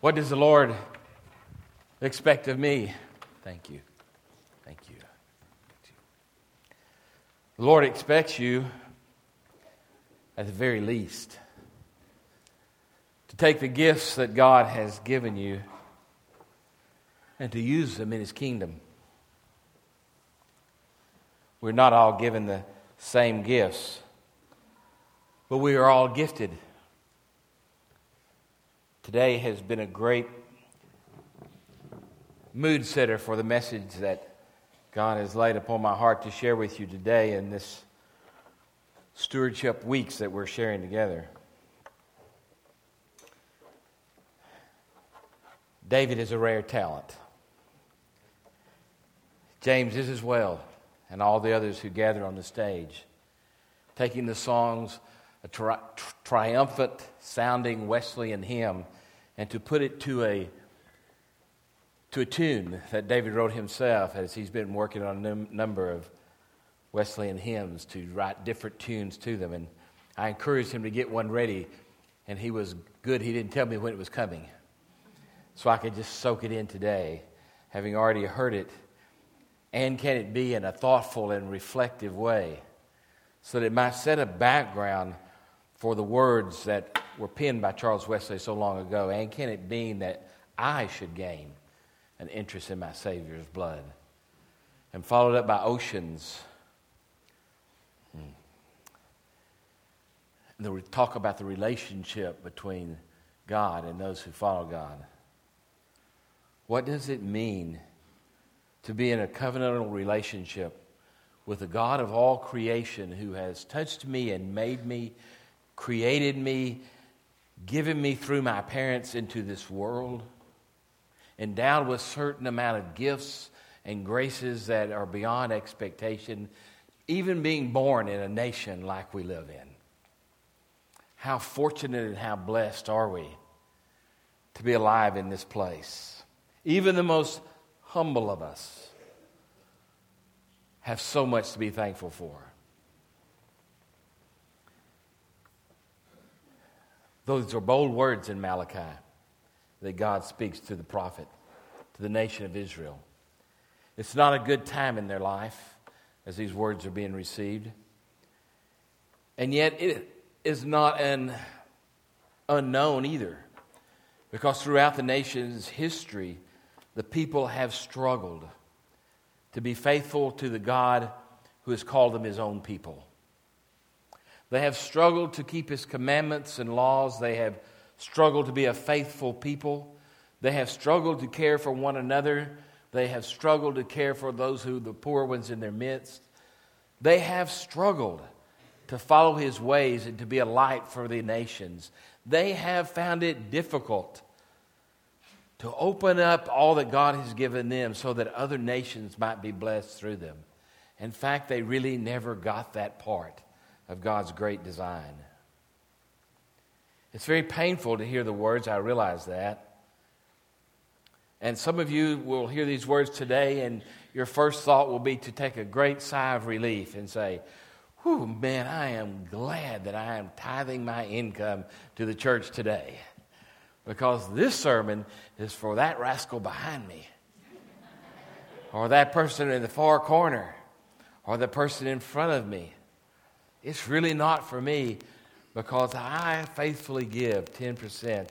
What does the Lord expect of me? Thank you. Thank you. The Lord expects you, at the very least, to take the gifts that God has given you and to use them in His kingdom. We're not all given the same gifts, but we are all gifted. Today has been a great mood setter for the message that God has laid upon my heart to share with you today in this stewardship weeks that we're sharing together. David is a rare talent. James is as well, and all the others who gather on the stage, taking the songs a tri- triumphant sounding Wesleyan hymn and to put it to a to a tune that David wrote himself as he's been working on a num- number of Wesleyan hymns to write different tunes to them. And I encouraged him to get one ready, and he was good. He didn't tell me when it was coming. So I could just soak it in today, having already heard it. And can it be in a thoughtful and reflective way so that it might set a background for the words that were penned by Charles Wesley so long ago? And can it be that I should gain an interest in my Savior's blood? And followed up by oceans. Hmm. And we talk about the relationship between God and those who follow God. What does it mean to be in a covenantal relationship with the God of all creation who has touched me and made me created me, given me through my parents into this world, endowed with certain amount of gifts and graces that are beyond expectation, even being born in a nation like we live in. How fortunate and how blessed are we to be alive in this place. Even the most humble of us have so much to be thankful for. Those are bold words in Malachi that God speaks to the prophet, to the nation of Israel. It's not a good time in their life as these words are being received. And yet, it is not an unknown either, because throughout the nation's history, the people have struggled to be faithful to the God who has called them his own people. They have struggled to keep his commandments and laws. They have struggled to be a faithful people. They have struggled to care for one another. They have struggled to care for those who the poor ones in their midst. They have struggled to follow his ways and to be a light for the nations. They have found it difficult to open up all that God has given them so that other nations might be blessed through them. In fact, they really never got that part of God's great design. It's very painful to hear the words, I realize that. And some of you will hear these words today, and your first thought will be to take a great sigh of relief and say, Whew, man, I am glad that I am tithing my income to the church today. Because this sermon is for that rascal behind me, or that person in the far corner, or the person in front of me. It's really not for me because I faithfully give 10%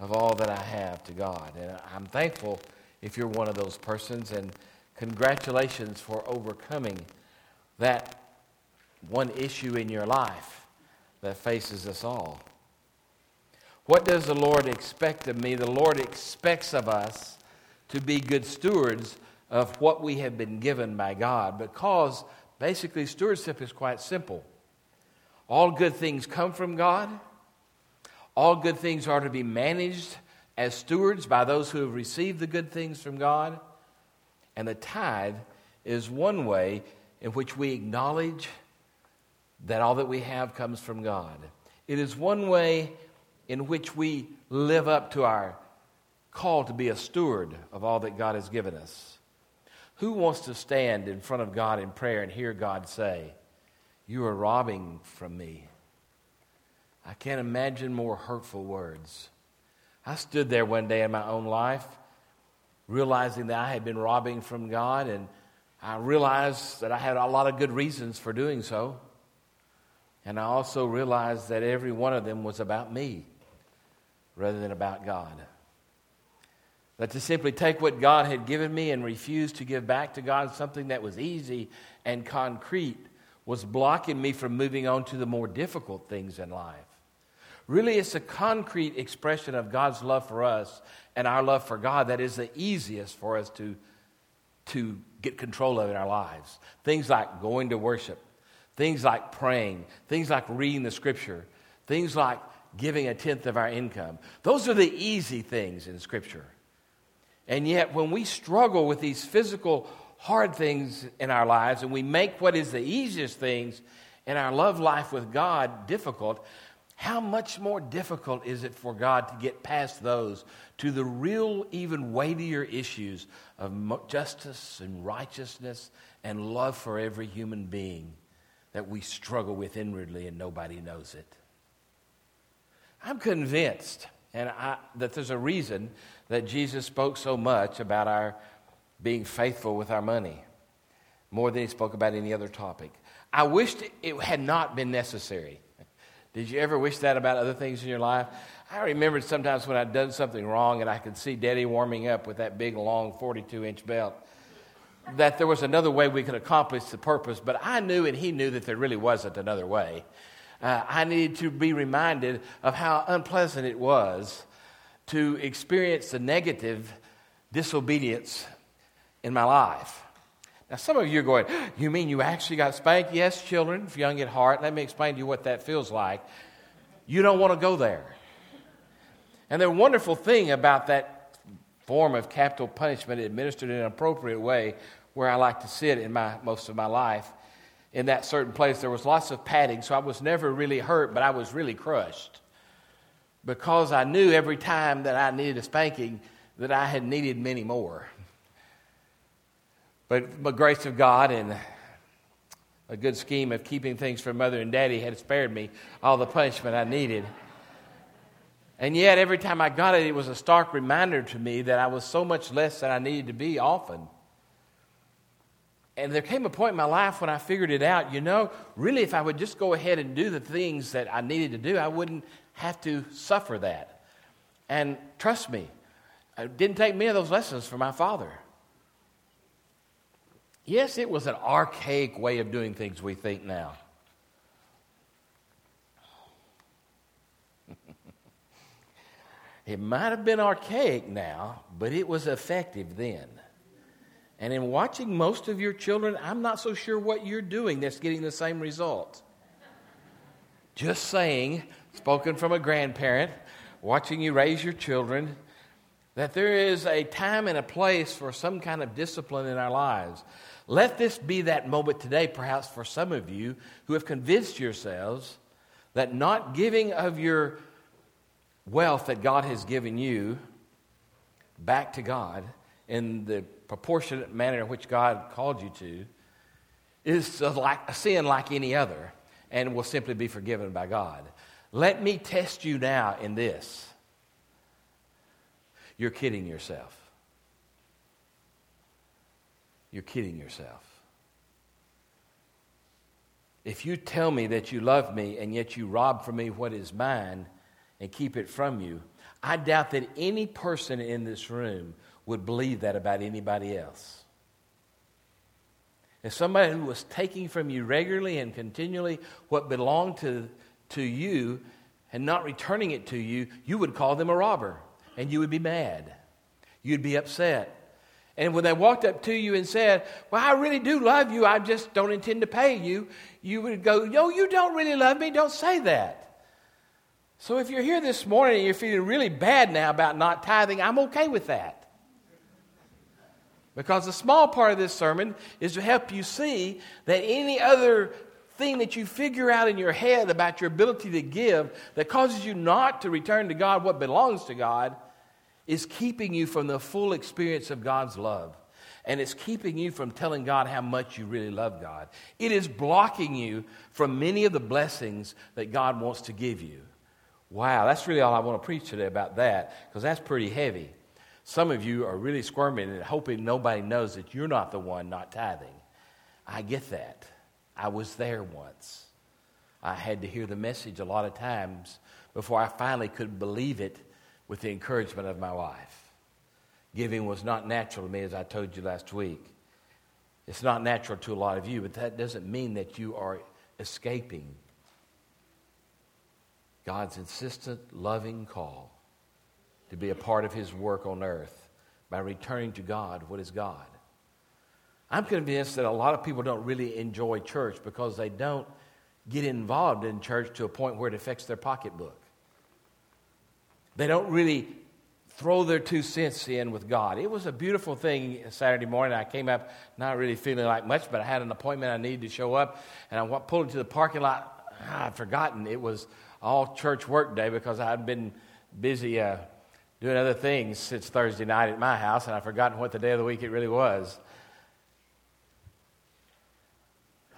of all that I have to God. And I'm thankful if you're one of those persons, and congratulations for overcoming that one issue in your life that faces us all. What does the Lord expect of me? The Lord expects of us to be good stewards of what we have been given by God because basically stewardship is quite simple. All good things come from God. All good things are to be managed as stewards by those who have received the good things from God. And the tithe is one way in which we acknowledge that all that we have comes from God. It is one way in which we live up to our call to be a steward of all that God has given us. Who wants to stand in front of God in prayer and hear God say, you are robbing from me. I can't imagine more hurtful words. I stood there one day in my own life, realizing that I had been robbing from God, and I realized that I had a lot of good reasons for doing so. And I also realized that every one of them was about me rather than about God. That to simply take what God had given me and refuse to give back to God something that was easy and concrete was blocking me from moving on to the more difficult things in life. Really, it's a concrete expression of God's love for us and our love for God that is the easiest for us to, to get control of in our lives. Things like going to worship, things like praying, things like reading the scripture, things like giving a tenth of our income. Those are the easy things in scripture. And yet, when we struggle with these physical, hard things in our lives and we make what is the easiest things in our love life with God difficult, how much more difficult is it for God to get past those to the real, even weightier issues of justice and righteousness and love for every human being that we struggle with inwardly and nobody knows it? I'm convinced and I, that there's a reason that Jesus spoke so much about our being faithful with our money, more than he spoke about any other topic. I wished it had not been necessary. Did you ever wish that about other things in your life? I remembered sometimes when I'd done something wrong and I could see Daddy warming up with that big, long 42 inch belt, that there was another way we could accomplish the purpose, but I knew and he knew that there really wasn't another way. Uh, I needed to be reminded of how unpleasant it was to experience the negative disobedience in my life. Now, some of you are going, You mean you actually got spanked? Yes, children, if young at heart. Let me explain to you what that feels like. You don't want to go there. And the wonderful thing about that form of capital punishment administered in an appropriate way, where I like to sit in my, most of my life, in that certain place, there was lots of padding, so I was never really hurt, but I was really crushed. Because I knew every time that I needed a spanking that I had needed many more. But the grace of God and a good scheme of keeping things from mother and daddy had spared me all the punishment I needed. And yet, every time I got it, it was a stark reminder to me that I was so much less than I needed to be often. And there came a point in my life when I figured it out. You know, really, if I would just go ahead and do the things that I needed to do, I wouldn't have to suffer that. And trust me, it didn't take many of those lessons from my father. Yes, it was an archaic way of doing things we think now. it might have been archaic now, but it was effective then. And in watching most of your children, I'm not so sure what you're doing that's getting the same result. Just saying, spoken from a grandparent, watching you raise your children, that there is a time and a place for some kind of discipline in our lives. Let this be that moment today, perhaps for some of you who have convinced yourselves that not giving of your wealth that God has given you back to God in the proportionate manner in which God called you to is a, like, a sin like any other and will simply be forgiven by God. Let me test you now in this. You're kidding yourself. You're kidding yourself. If you tell me that you love me and yet you rob from me what is mine and keep it from you, I doubt that any person in this room would believe that about anybody else. If somebody who was taking from you regularly and continually what belonged to, to you and not returning it to you, you would call them a robber and you would be mad. You'd be upset. And when they walked up to you and said, Well, I really do love you, I just don't intend to pay you, you would go, No, you don't really love me, don't say that. So if you're here this morning and you're feeling really bad now about not tithing, I'm okay with that. Because the small part of this sermon is to help you see that any other thing that you figure out in your head about your ability to give that causes you not to return to God what belongs to God is keeping you from the full experience of God's love. And it's keeping you from telling God how much you really love God. It is blocking you from many of the blessings that God wants to give you. Wow, that's really all I want to preach today about that because that's pretty heavy. Some of you are really squirming and hoping nobody knows that you're not the one not tithing. I get that. I was there once. I had to hear the message a lot of times before I finally could believe it with the encouragement of my wife. Giving was not natural to me, as I told you last week. It's not natural to a lot of you, but that doesn't mean that you are escaping God's insistent, loving call to be a part of His work on earth by returning to God what is God. I'm convinced that a lot of people don't really enjoy church because they don't get involved in church to a point where it affects their pocketbook. They don't really throw their two cents in with God. It was a beautiful thing Saturday morning. I came up not really feeling like much, but I had an appointment I needed to show up, and I pulled into the parking lot. Ah, I'd forgotten it was all church work day because I'd been busy uh, doing other things since Thursday night at my house, and I'd forgotten what the day of the week it really was.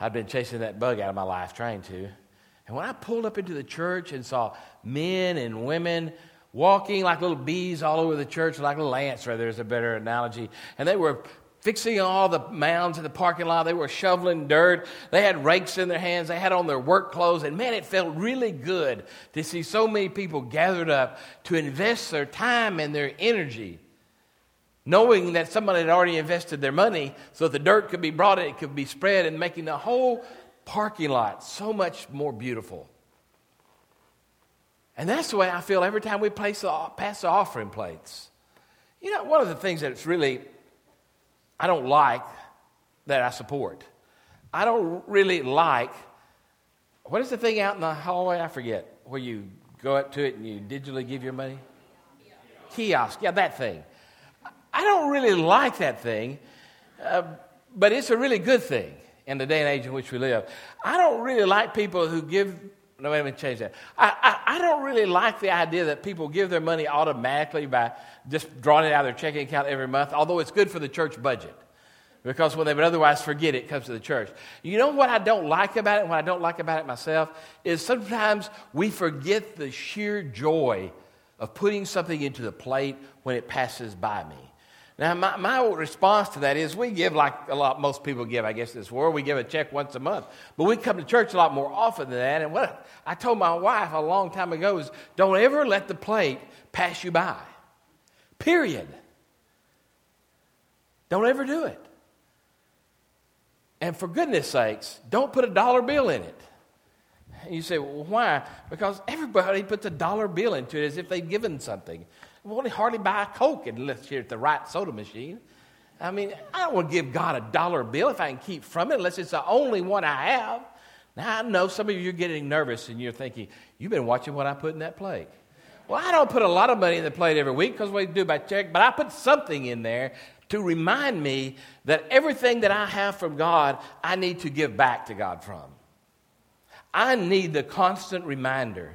I'd been chasing that bug out of my life, trying to. And when I pulled up into the church and saw men and women walking like little bees all over the church, like little ants, rather, is a better analogy. And they were fixing all the mounds in the parking lot. They were shoveling dirt. They had rakes in their hands. They had on their work clothes. And man, it felt really good to see so many people gathered up to invest their time and their energy, knowing that somebody had already invested their money so the dirt could be brought in, it could be spread, and making the whole parking lot so much more beautiful. And that's the way I feel every time we place the, pass the offering plates. You know, one of the things that's really I don't like that I support. I don't really like what is the thing out in the hallway? I forget where you go up to it and you digitally give your money. Kiosk, yeah, that thing. I don't really like that thing, uh, but it's a really good thing in the day and age in which we live. I don't really like people who give no, wait change that. I, I, I, don't really like the idea that people give their money automatically by just drawing it out of their checking account every month, although it's good for the church budget. Because when they would otherwise forget it, it comes to the church. You know what I don't like about it, and what I don't like about it myself, is sometimes we forget the sheer joy of putting something into the plate when it passes by me. Now, my, my response to that is we give like a lot, most people give, I guess, this world. We give a check once a month. But we come to church a lot more often than that. And what I told my wife a long time ago is don't ever let the plate pass you by. Period. Don't ever do it. And for goodness sakes, don't put a dollar bill in it. You say, well, why? Because everybody puts a dollar bill into it as if they've given something. We will hardly buy a Coke unless you're at the right soda machine. I mean, I to give God a dollar bill if I can keep from it unless it's the only one I have. Now, I know some of you are getting nervous and you're thinking, you've been watching what I put in that plate. Well, I don't put a lot of money in the plate every week because we do by check, but I put something in there to remind me that everything that I have from God, I need to give back to God from. I need the constant reminder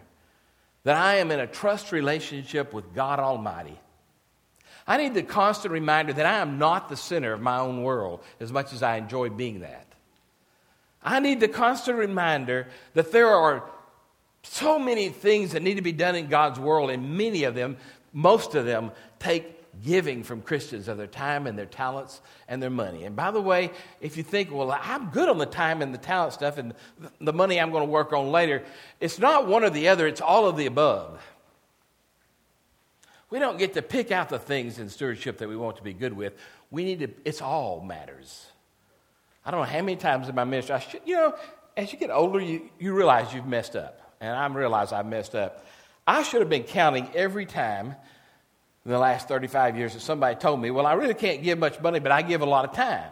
that I am in a trust relationship with God Almighty. I need the constant reminder that I am not the center of my own world as much as I enjoy being that. I need the constant reminder that there are so many things that need to be done in God's world, and many of them, most of them, take giving from Christians of their time and their talents and their money. And by the way, if you think, well, I'm good on the time and the talent stuff and the money I'm going to work on later, it's not one or the other, it's all of the above. We don't get to pick out the things in stewardship that we want to be good with. We need to, it's all matters. I don't know how many times in my ministry, I should, you know, as you get older, you, you realize you've messed up. And I realize I've messed up. I should have been counting every time in the last 35 years that somebody told me, Well, I really can't give much money, but I give a lot of time.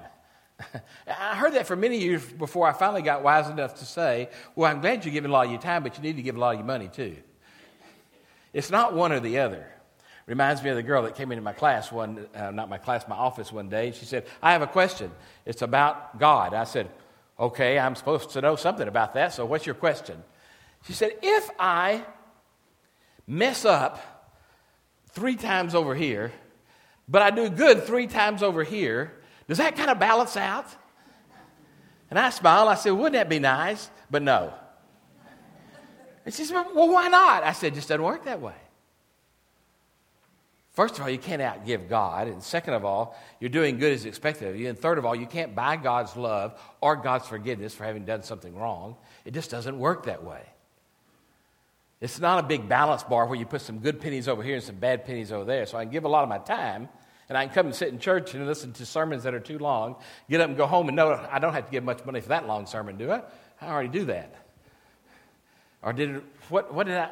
I heard that for many years before I finally got wise enough to say, Well, I'm glad you're giving a lot of your time, but you need to give a lot of your money too. It's not one or the other. Reminds me of the girl that came into my class one, uh, not my class, my office one day. She said, I have a question. It's about God. I said, Okay, I'm supposed to know something about that, so what's your question? She said, If I mess up three times over here, but I do good three times over here. Does that kind of balance out? And I smiled. I said, Wouldn't that be nice? But no. And she said, Well, why not? I said, just doesn't work that way. First of all, you can't outgive God. And second of all, you're doing good as expected of you. And third of all, you can't buy God's love or God's forgiveness for having done something wrong. It just doesn't work that way. It's not a big balance bar where you put some good pennies over here and some bad pennies over there. So I can give a lot of my time and I can come and sit in church and listen to sermons that are too long, get up and go home and know I don't have to give much money for that long sermon, do I? I already do that. Or did it, what, what did I?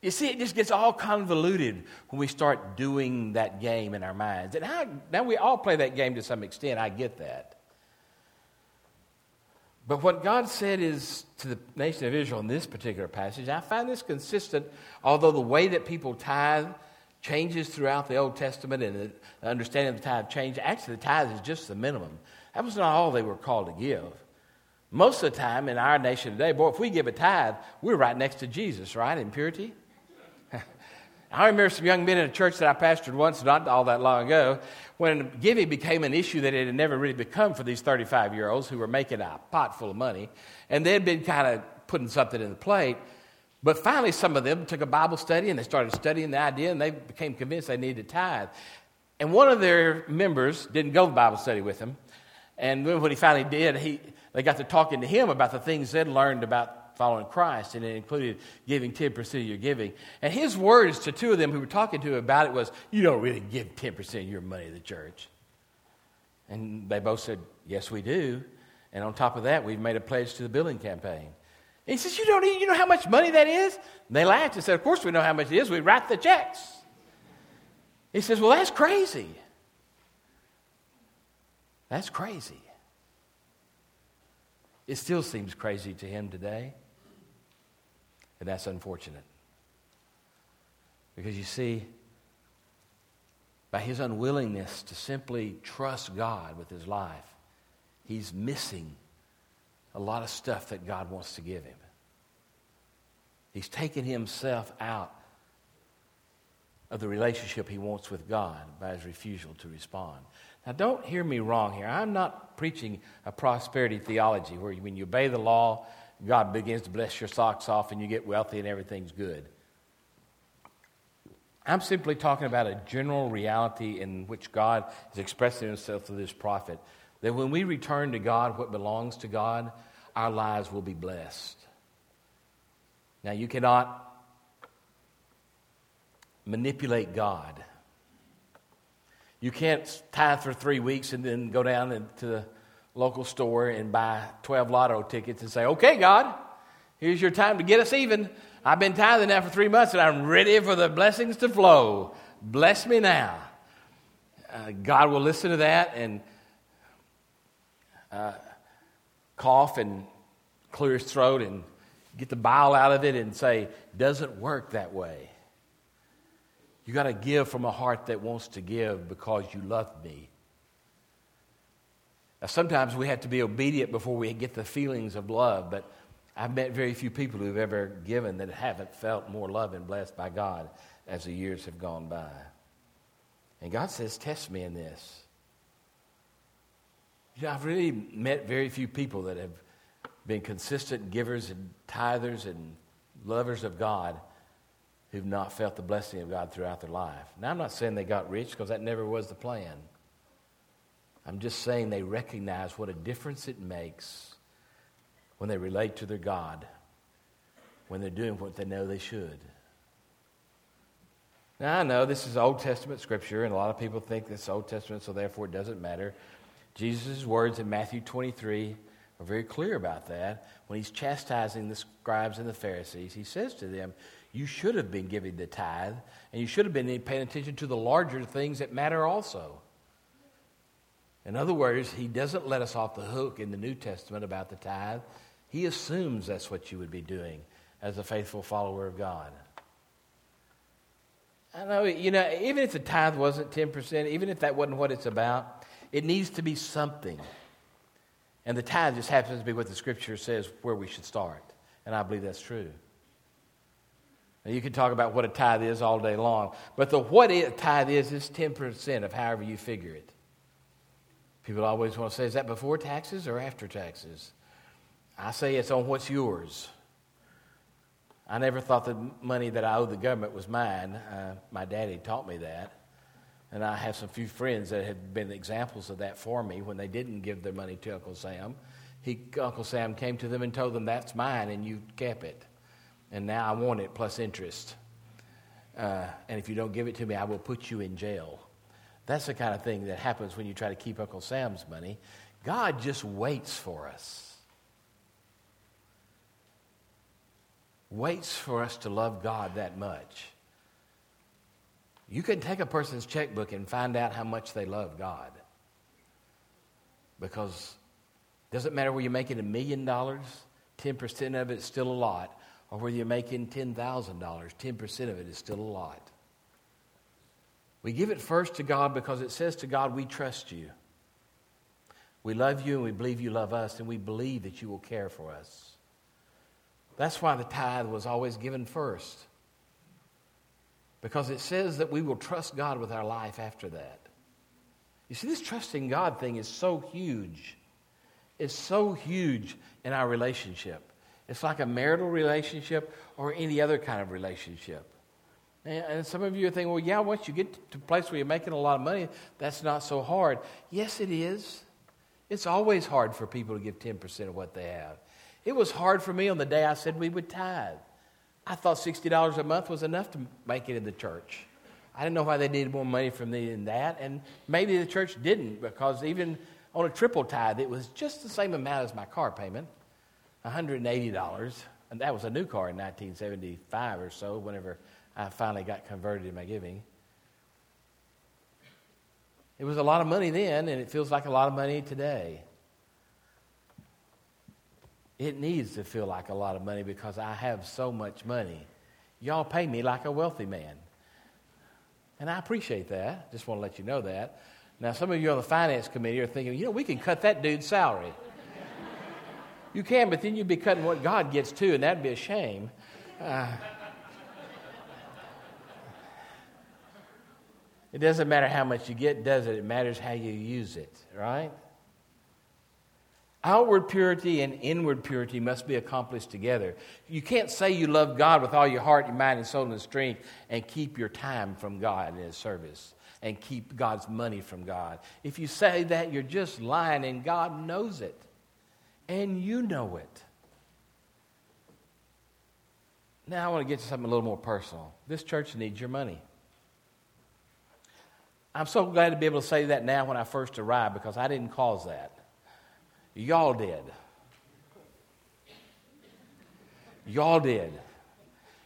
You see, it just gets all convoluted when we start doing that game in our minds. And I, now we all play that game to some extent. I get that. But what God said is to the nation of Israel in this particular passage, I find this consistent, although the way that people tithe changes throughout the Old Testament and the understanding of the tithe changed. Actually, the tithe is just the minimum. That was not all they were called to give. Most of the time in our nation today, boy, if we give a tithe, we're right next to Jesus, right, in purity? I remember some young men in a church that I pastored once, not all that long ago, when giving became an issue that it had never really become for these 35 year olds who were making a pot full of money. And they'd been kind of putting something in the plate. But finally, some of them took a Bible study and they started studying the idea and they became convinced they needed to tithe. And one of their members didn't go to Bible study with them. And when he finally did, he, they got to talking to him about the things they'd learned about following Christ, and it included giving 10% of your giving. And his words to two of them who were talking to him about it was, You don't really give 10% of your money to the church. And they both said, Yes, we do. And on top of that, we've made a pledge to the building campaign. And he says, You don't you know how much money that is? And they laughed and said, Of course we know how much it is. We write the checks. He says, Well, that's crazy. That's crazy. It still seems crazy to him today. And that's unfortunate. Because you see, by his unwillingness to simply trust God with his life, he's missing a lot of stuff that God wants to give him. He's taken himself out of the relationship he wants with God by his refusal to respond. Now, don't hear me wrong here. I'm not preaching a prosperity theology where when you obey the law, God begins to bless your socks off and you get wealthy and everything's good. I'm simply talking about a general reality in which God is expressing himself through this prophet. That when we return to God what belongs to God, our lives will be blessed. Now, you cannot manipulate God. You can't tithe for three weeks and then go down to the local store and buy 12 lotto tickets and say, okay, God, here's your time to get us even. I've been tithing now for three months and I'm ready for the blessings to flow. Bless me now. Uh, God will listen to that and uh, cough and clear his throat and get the bile out of it and say, doesn't work that way. You got to give from a heart that wants to give because you love me. Sometimes we have to be obedient before we get the feelings of love, but I've met very few people who've ever given that haven't felt more loved and blessed by God as the years have gone by. And God says, Test me in this. You know, I've really met very few people that have been consistent givers and tithers and lovers of God who've not felt the blessing of God throughout their life. Now, I'm not saying they got rich because that never was the plan. I'm just saying they recognize what a difference it makes when they relate to their God, when they're doing what they know they should. Now, I know this is Old Testament scripture, and a lot of people think this Old Testament, so therefore it doesn't matter. Jesus' words in Matthew 23 are very clear about that. When he's chastising the scribes and the Pharisees, he says to them, You should have been giving the tithe, and you should have been paying attention to the larger things that matter also. In other words, he doesn't let us off the hook in the New Testament about the tithe. He assumes that's what you would be doing as a faithful follower of God. I know, you know, even if the tithe wasn't 10%, even if that wasn't what it's about, it needs to be something. And the tithe just happens to be what the scripture says where we should start. And I believe that's true. Now, you can talk about what a tithe is all day long, but the what a tithe is is 10% of however you figure it. People always want to say, is that before taxes or after taxes? I say it's on what's yours. I never thought the money that I owed the government was mine. Uh, my daddy taught me that. And I have some few friends that have been examples of that for me when they didn't give their money to Uncle Sam. He, Uncle Sam came to them and told them, That's mine, and you kept it. And now I want it plus interest. Uh, and if you don't give it to me, I will put you in jail. That's the kind of thing that happens when you try to keep Uncle Sam's money. God just waits for us. Waits for us to love God that much. You can take a person's checkbook and find out how much they love God. Because it doesn't matter whether you're making a million dollars, 10% of it is still a lot, or whether you're making $10,000, 10% of it is still a lot. We give it first to God because it says to God, We trust you. We love you and we believe you love us, and we believe that you will care for us. That's why the tithe was always given first. Because it says that we will trust God with our life after that. You see, this trusting God thing is so huge. It's so huge in our relationship. It's like a marital relationship or any other kind of relationship. And some of you are thinking, well, yeah, once you get to a place where you're making a lot of money, that's not so hard. Yes, it is. It's always hard for people to give 10% of what they have. It was hard for me on the day I said we would tithe. I thought $60 a month was enough to make it in the church. I didn't know why they needed more money from me than that, and maybe the church didn't because even on a triple tithe, it was just the same amount as my car payment $180. And that was a new car in 1975 or so, whenever I finally got converted in my giving. It was a lot of money then, and it feels like a lot of money today. It needs to feel like a lot of money because I have so much money. Y'all pay me like a wealthy man. And I appreciate that. Just want to let you know that. Now, some of you on the finance committee are thinking, you know, we can cut that dude's salary. you can, but then you'd be cutting what God gets too, and that'd be a shame. Uh, It doesn't matter how much you get, does it? It matters how you use it, right? Outward purity and inward purity must be accomplished together. You can't say you love God with all your heart, your mind, and soul and strength and keep your time from God in His service and keep God's money from God. If you say that, you're just lying, and God knows it. And you know it. Now, I want to get to something a little more personal. This church needs your money. I'm so glad to be able to say that now when I first arrived because I didn't cause that. Y'all did. Y'all did.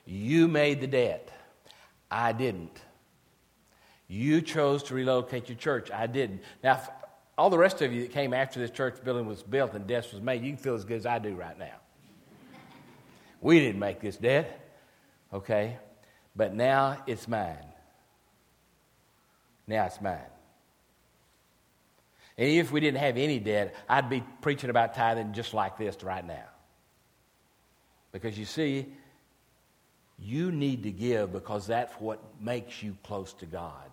You made the debt. I didn't. You chose to relocate your church. I didn't. Now, all the rest of you that came after this church building was built and debt was made, you can feel as good as I do right now. We didn't make this debt, okay? But now it's mine. Now it's mine. And if we didn't have any debt, I'd be preaching about tithing just like this right now. Because you see, you need to give because that's what makes you close to God.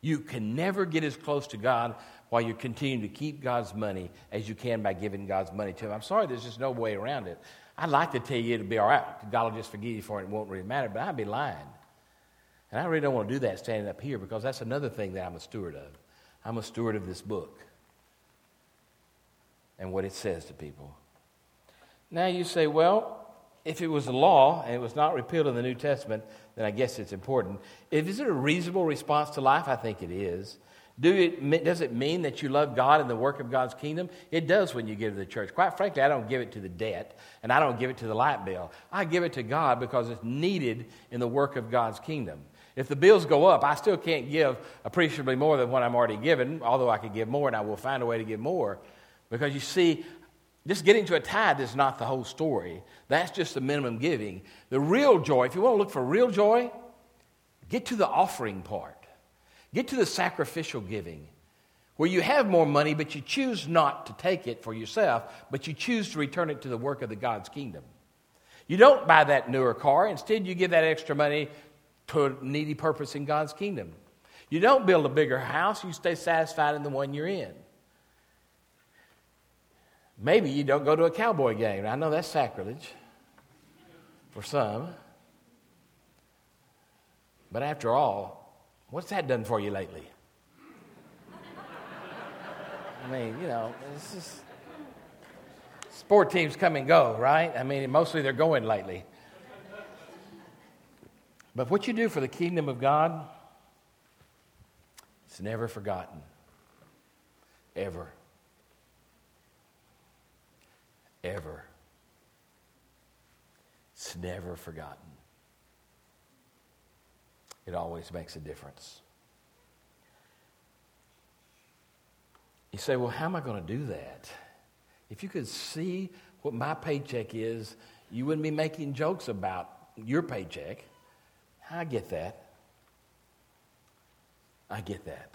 You can never get as close to God while you continue to keep God's money as you can by giving God's money to Him. I'm sorry, there's just no way around it. I'd like to tell you it'll be all right. God will just forgive you for it. It won't really matter, but I'd be lying. And I really don't want to do that standing up here because that's another thing that I'm a steward of. I'm a steward of this book and what it says to people. Now you say, well, if it was a law and it was not repealed in the New Testament, then I guess it's important. If is it a reasonable response to life? I think it is. Do it, does it mean that you love God and the work of God's kingdom? It does when you give to the church. Quite frankly, I don't give it to the debt and I don't give it to the light bill. I give it to God because it's needed in the work of God's kingdom. If the bills go up, I still can't give appreciably more than what I'm already given, although I could give more and I will find a way to give more. Because you see, just getting to a tithe is not the whole story. That's just the minimum giving. The real joy, if you want to look for real joy, get to the offering part. Get to the sacrificial giving, where you have more money, but you choose not to take it for yourself, but you choose to return it to the work of the God's kingdom. You don't buy that newer car. Instead, you give that extra money to a needy purpose in God's kingdom. You don't build a bigger house, you stay satisfied in the one you're in. Maybe you don't go to a cowboy game. I know that's sacrilege. for some. But after all, what's that done for you lately? I mean, you know, it's just sport teams come and go, right? I mean, mostly they're going lately. But what you do for the kingdom of God, it's never forgotten. Ever. Ever. It's never forgotten. It always makes a difference. You say, well, how am I going to do that? If you could see what my paycheck is, you wouldn't be making jokes about your paycheck. I get that. I get that.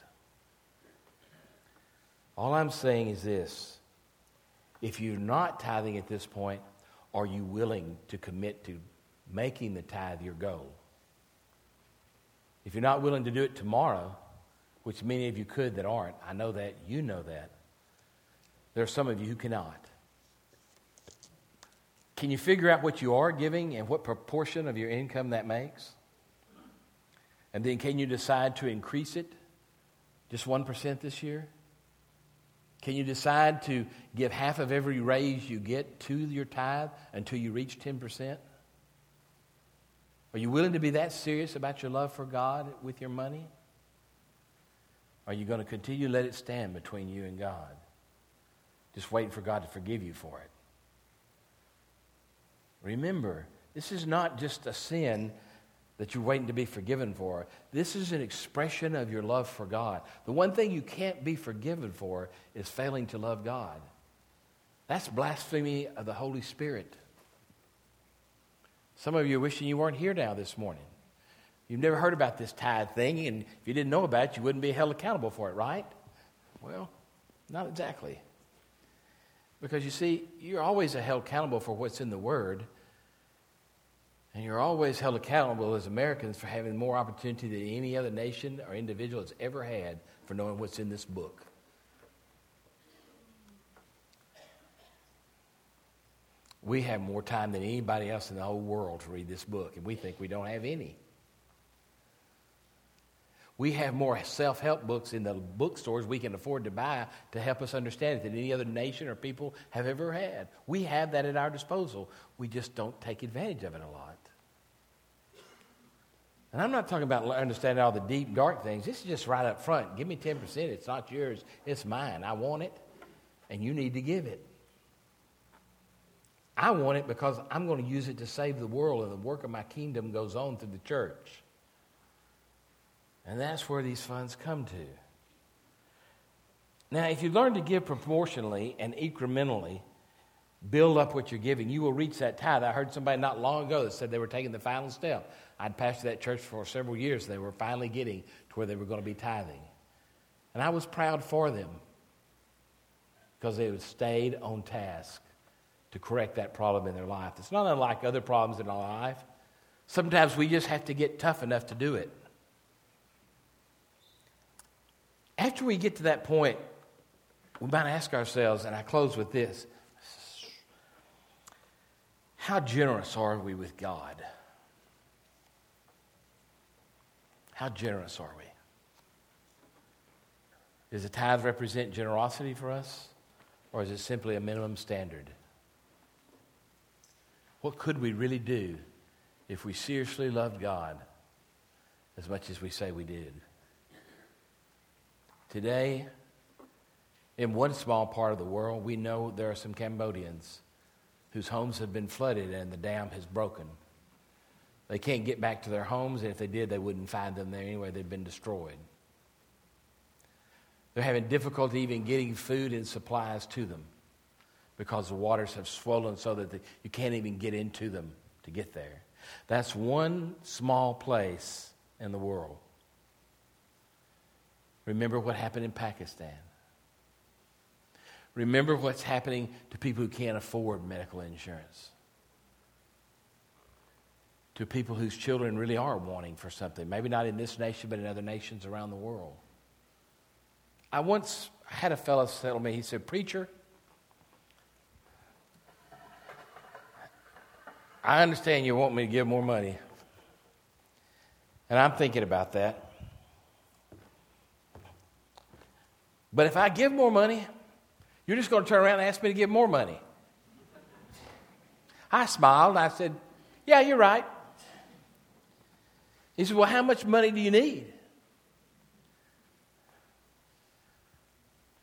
All I'm saying is this if you're not tithing at this point, are you willing to commit to making the tithe your goal? If you're not willing to do it tomorrow, which many of you could that aren't, I know that, you know that. There are some of you who cannot. Can you figure out what you are giving and what proportion of your income that makes? And then can you decide to increase it just 1% this year? Can you decide to give half of every raise you get to your tithe until you reach 10%? Are you willing to be that serious about your love for God with your money? Are you going to continue to let it stand between you and God? Just waiting for God to forgive you for it. Remember, this is not just a sin that you're waiting to be forgiven for. This is an expression of your love for God. The one thing you can't be forgiven for is failing to love God. That's blasphemy of the Holy Spirit. Some of you are wishing you weren't here now this morning. You've never heard about this tithe thing, and if you didn't know about it, you wouldn't be held accountable for it, right? Well, not exactly. Because you see, you're always held accountable for what's in the Word, and you're always held accountable as Americans for having more opportunity than any other nation or individual has ever had for knowing what's in this book. We have more time than anybody else in the whole world to read this book, and we think we don't have any. We have more self help books in the bookstores we can afford to buy to help us understand it than any other nation or people have ever had. We have that at our disposal. We just don't take advantage of it a lot. And I'm not talking about understanding all the deep, dark things. This is just right up front. Give me 10%. It's not yours, it's mine. I want it, and you need to give it. I want it because I'm going to use it to save the world, and the work of my kingdom goes on through the church. And that's where these funds come to. Now, if you learn to give proportionally and incrementally, build up what you're giving, you will reach that tithe. I heard somebody not long ago that said they were taking the final step. I'd pastored that church for several years. They were finally getting to where they were going to be tithing. And I was proud for them because they had stayed on task to correct that problem in their life. It's not unlike other problems in our life. Sometimes we just have to get tough enough to do it. After we get to that point, we might ask ourselves, and I close with this how generous are we with God? How generous are we? Does the tithe represent generosity for us, or is it simply a minimum standard? What could we really do if we seriously loved God as much as we say we did? Today, in one small part of the world, we know there are some Cambodians whose homes have been flooded and the dam has broken. They can't get back to their homes, and if they did, they wouldn't find them there anyway. They've been destroyed. They're having difficulty even getting food and supplies to them because the waters have swollen so that you can't even get into them to get there. That's one small place in the world. Remember what happened in Pakistan. Remember what's happening to people who can't afford medical insurance. To people whose children really are wanting for something, maybe not in this nation, but in other nations around the world. I once had a fellow tell me, he said, Preacher, I understand you want me to give more money. And I'm thinking about that. But if I give more money, you're just going to turn around and ask me to give more money. I smiled and I said, Yeah, you're right. He said, Well, how much money do you need?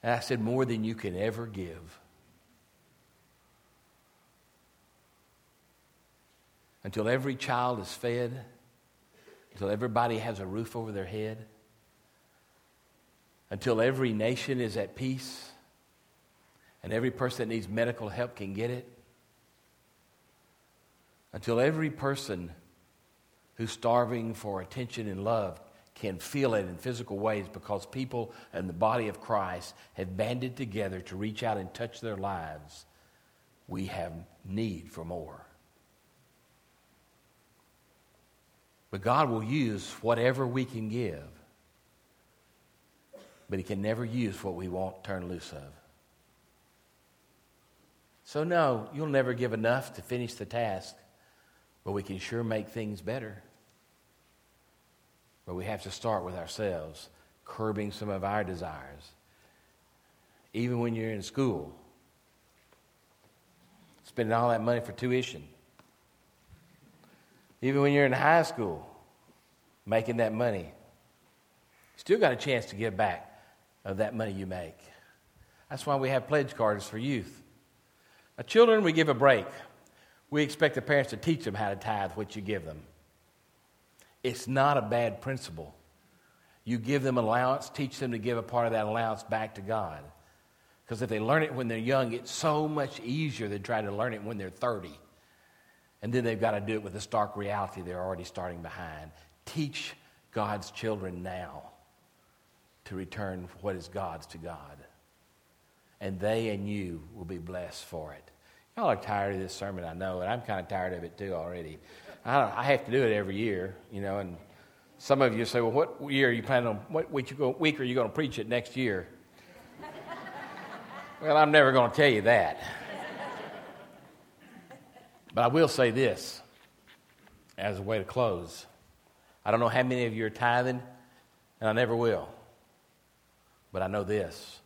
And I said, More than you can ever give. Until every child is fed, until everybody has a roof over their head, until every nation is at peace, and every person that needs medical help can get it, until every person who's starving for attention and love can feel it in physical ways because people in the body of Christ have banded together to reach out and touch their lives, we have need for more. But God will use whatever we can give, but He can never use what we won't turn loose of. So, no, you'll never give enough to finish the task, but we can sure make things better. But we have to start with ourselves, curbing some of our desires. Even when you're in school, spending all that money for tuition. Even when you're in high school, making that money, still got a chance to give back of that money you make. That's why we have pledge cards for youth. Now, children, we give a break. We expect the parents to teach them how to tithe what you give them. It's not a bad principle. You give them allowance, teach them to give a part of that allowance back to God. Because if they learn it when they're young, it's so much easier than trying to learn it when they're 30. And then they've got to do it with the stark reality they're already starting behind. Teach God's children now to return what is God's to God. And they and you will be blessed for it. Y'all are tired of this sermon, I know, and I'm kind of tired of it too already. I, I have to do it every year, you know, and some of you say, well, what year are you planning on, what week, go, week are you going to preach it next year? well, I'm never going to tell you that. But I will say this as a way to close. I don't know how many of you are tithing, and I never will. But I know this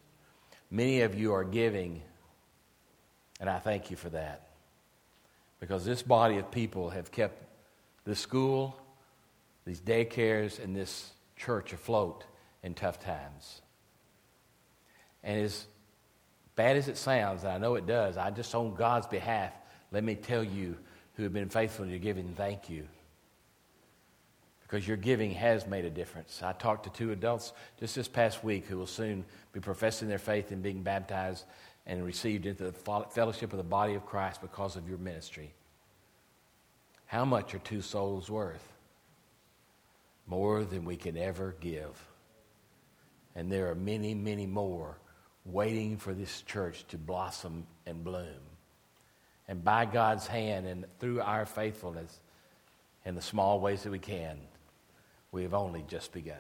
many of you are giving, and I thank you for that. Because this body of people have kept this school, these daycares, and this church afloat in tough times. And as bad as it sounds, and I know it does, I just on God's behalf, let me tell you who have been faithful in your giving, thank you. Because your giving has made a difference. I talked to two adults just this past week who will soon be professing their faith and being baptized and received into the fellowship of the body of Christ because of your ministry. How much are two souls worth? More than we can ever give. And there are many, many more waiting for this church to blossom and bloom. And by God's hand and through our faithfulness in the small ways that we can, we have only just begun.